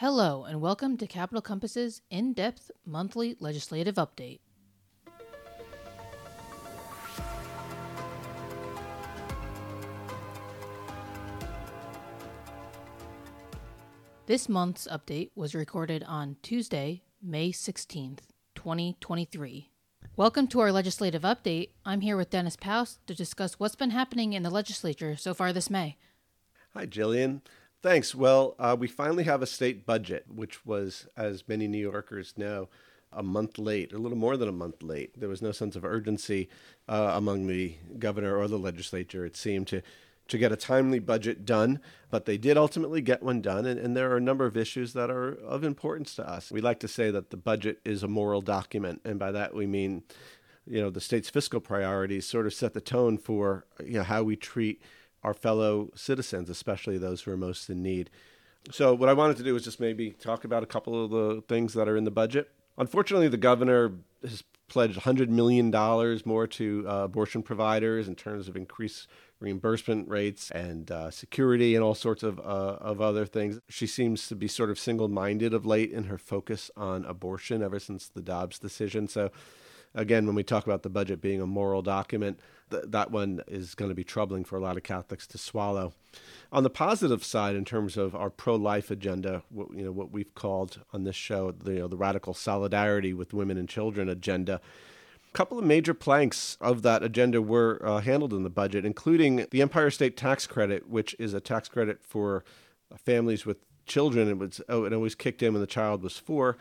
Hello, and welcome to Capital Compass's in depth monthly legislative update. This month's update was recorded on Tuesday, May 16th, 2023. Welcome to our legislative update. I'm here with Dennis Poust to discuss what's been happening in the legislature so far this May. Hi, Jillian. Thanks. Well, uh, we finally have a state budget, which was, as many New Yorkers know, a month late, a little more than a month late. There was no sense of urgency uh, among the governor or the legislature, it seemed, to, to get a timely budget done. But they did ultimately get one done, and, and there are a number of issues that are of importance to us. We like to say that the budget is a moral document, and by that we mean, you know, the state's fiscal priorities sort of set the tone for you know how we treat our fellow citizens, especially those who are most in need. So, what I wanted to do is just maybe talk about a couple of the things that are in the budget. Unfortunately, the governor has pledged $100 million more to uh, abortion providers in terms of increased reimbursement rates and uh, security and all sorts of, uh, of other things. She seems to be sort of single minded of late in her focus on abortion ever since the Dobbs decision. So, again, when we talk about the budget being a moral document, th- that one is going to be troubling for a lot of Catholics to swallow. On the positive side, in terms of our pro-life agenda, what, you know what we've called on this show, the, you know, the radical solidarity with women and children agenda. A couple of major planks of that agenda were uh, handled in the budget, including the Empire State Tax Credit, which is a tax credit for families with children. It was oh, it always kicked in when the child was four.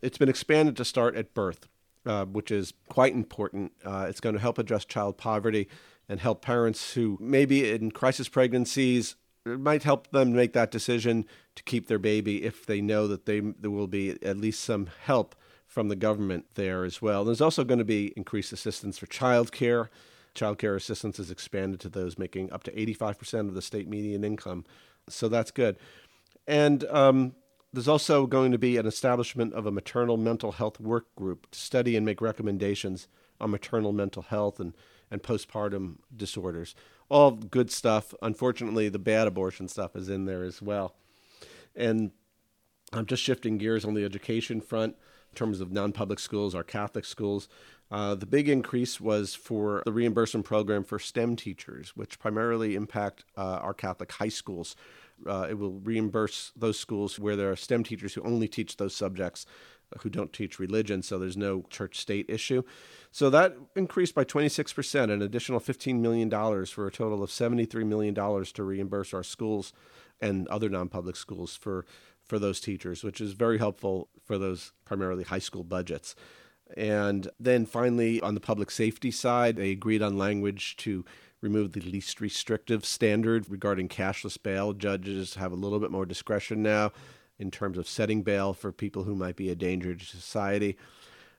It's been expanded to start at birth uh, which is quite important. Uh, it's going to help address child poverty and help parents who maybe in crisis pregnancies it might help them make that decision to keep their baby if they know that they there will be at least some help from the government there as well. There's also going to be increased assistance for child care. Child care assistance is expanded to those making up to 85% of the state median income. So that's good. And um, there's also going to be an establishment of a maternal mental health work group to study and make recommendations on maternal mental health and, and postpartum disorders. All good stuff. Unfortunately, the bad abortion stuff is in there as well. And I'm just shifting gears on the education front in terms of non public schools, our Catholic schools. Uh, the big increase was for the reimbursement program for STEM teachers, which primarily impact uh, our Catholic high schools. Uh, it will reimburse those schools where there are STEM teachers who only teach those subjects who don't teach religion, so there's no church state issue. So that increased by 26%, an additional $15 million for a total of $73 million to reimburse our schools and other non public schools for, for those teachers, which is very helpful for those primarily high school budgets. And then finally, on the public safety side, they agreed on language to remove the least restrictive standard regarding cashless bail. Judges have a little bit more discretion now in terms of setting bail for people who might be a danger to society.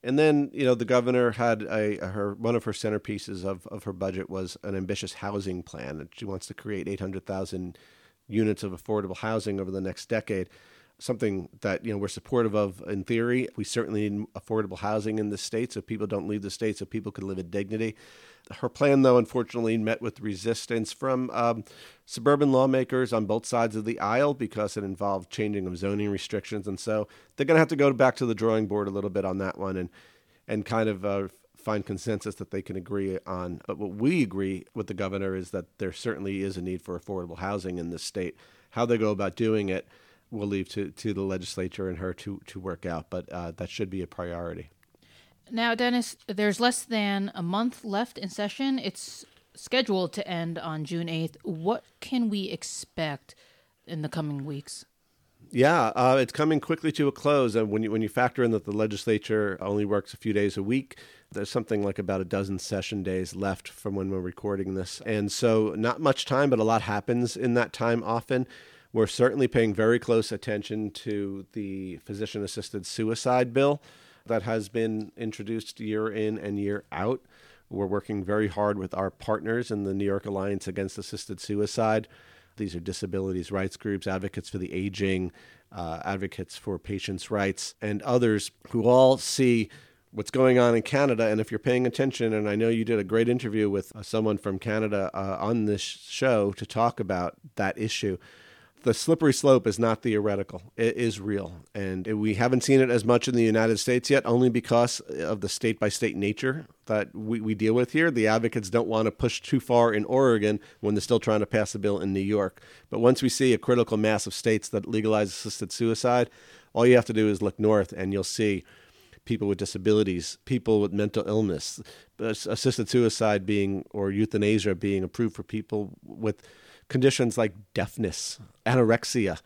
And then, you know, the governor had a her one of her centerpieces of, of her budget was an ambitious housing plan. She wants to create 800,000 units of affordable housing over the next decade something that you know we're supportive of in theory. We certainly need affordable housing in the state so people don't leave the state so people can live in dignity. Her plan, though, unfortunately met with resistance from um, suburban lawmakers on both sides of the aisle because it involved changing of zoning restrictions, and so they're going to have to go back to the drawing board a little bit on that one and and kind of uh, find consensus that they can agree on. But what we agree with the governor is that there certainly is a need for affordable housing in this state. How they go about doing it we'll leave to, to the legislature and her to, to work out, but uh, that should be a priority. Now, Dennis, there's less than a month left in session. It's scheduled to end on June 8th. What can we expect in the coming weeks? Yeah, uh, it's coming quickly to a close. And when you, when you factor in that the legislature only works a few days a week, there's something like about a dozen session days left from when we're recording this. And so, not much time, but a lot happens in that time often. We're certainly paying very close attention to the physician assisted suicide bill that has been introduced year in and year out. We're working very hard with our partners in the New York Alliance Against Assisted Suicide. These are disabilities rights groups, advocates for the aging, uh, advocates for patients' rights, and others who all see what's going on in Canada. And if you're paying attention, and I know you did a great interview with uh, someone from Canada uh, on this show to talk about that issue, the slippery slope is not theoretical. It is real. And we haven't seen it as much in the United States yet, only because of the state by state nature that we, we deal with here. The advocates don't want to push too far in Oregon when they're still trying to pass a bill in New York. But once we see a critical mass of states that legalize assisted suicide, all you have to do is look north and you'll see people with disabilities, people with mental illness, assisted suicide being or euthanasia being approved for people with conditions like deafness, anorexia.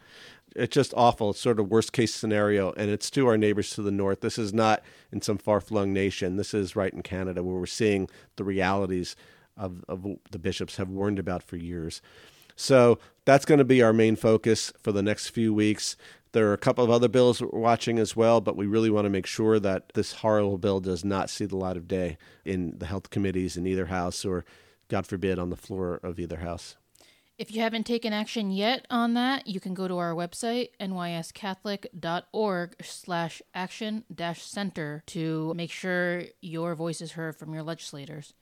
It's just awful. It's sort of worst case scenario, and it's to our neighbors to the north. This is not in some far flung nation. This is right in Canada, where we're seeing the realities of, of the bishops have warned about for years. So that's going to be our main focus for the next few weeks. There are a couple of other bills we're watching as well, but we really want to make sure that this horrible bill does not see the light of day in the health committees in either house or, God forbid, on the floor of either house. If you haven't taken action yet on that, you can go to our website, nyscatholic.org slash action dash center to make sure your voice is heard from your legislators.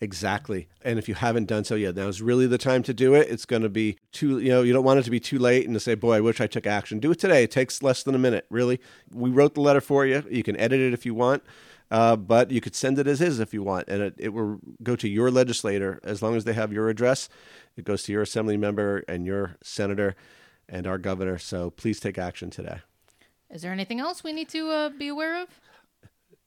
Exactly. And if you haven't done so yet, now is really the time to do it. It's going to be too, you know, you don't want it to be too late and to say, boy, I wish I took action. Do it today. It takes less than a minute, really. We wrote the letter for you. You can edit it if you want. Uh, but you could send it as is if you want, and it, it will go to your legislator as long as they have your address. It goes to your assembly member and your senator and our governor. So please take action today. Is there anything else we need to uh, be aware of?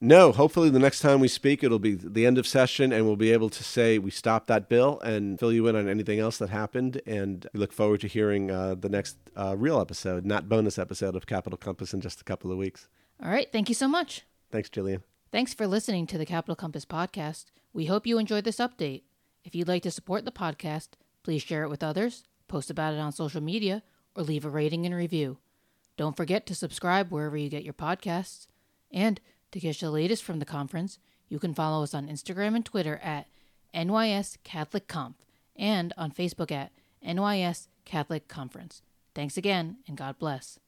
No, hopefully the next time we speak, it'll be the end of session, and we'll be able to say we stopped that bill and fill you in on anything else that happened. And we look forward to hearing uh, the next uh, real episode, not bonus episode of Capital Compass in just a couple of weeks. All right. Thank you so much. Thanks, Jillian. Thanks for listening to the Capital Compass podcast. We hope you enjoyed this update. If you'd like to support the podcast, please share it with others, post about it on social media, or leave a rating and review. Don't forget to subscribe wherever you get your podcasts. And to catch the latest from the conference, you can follow us on Instagram and Twitter at NYS Catholic Conf and on Facebook at NYS Catholic Conference. Thanks again, and God bless.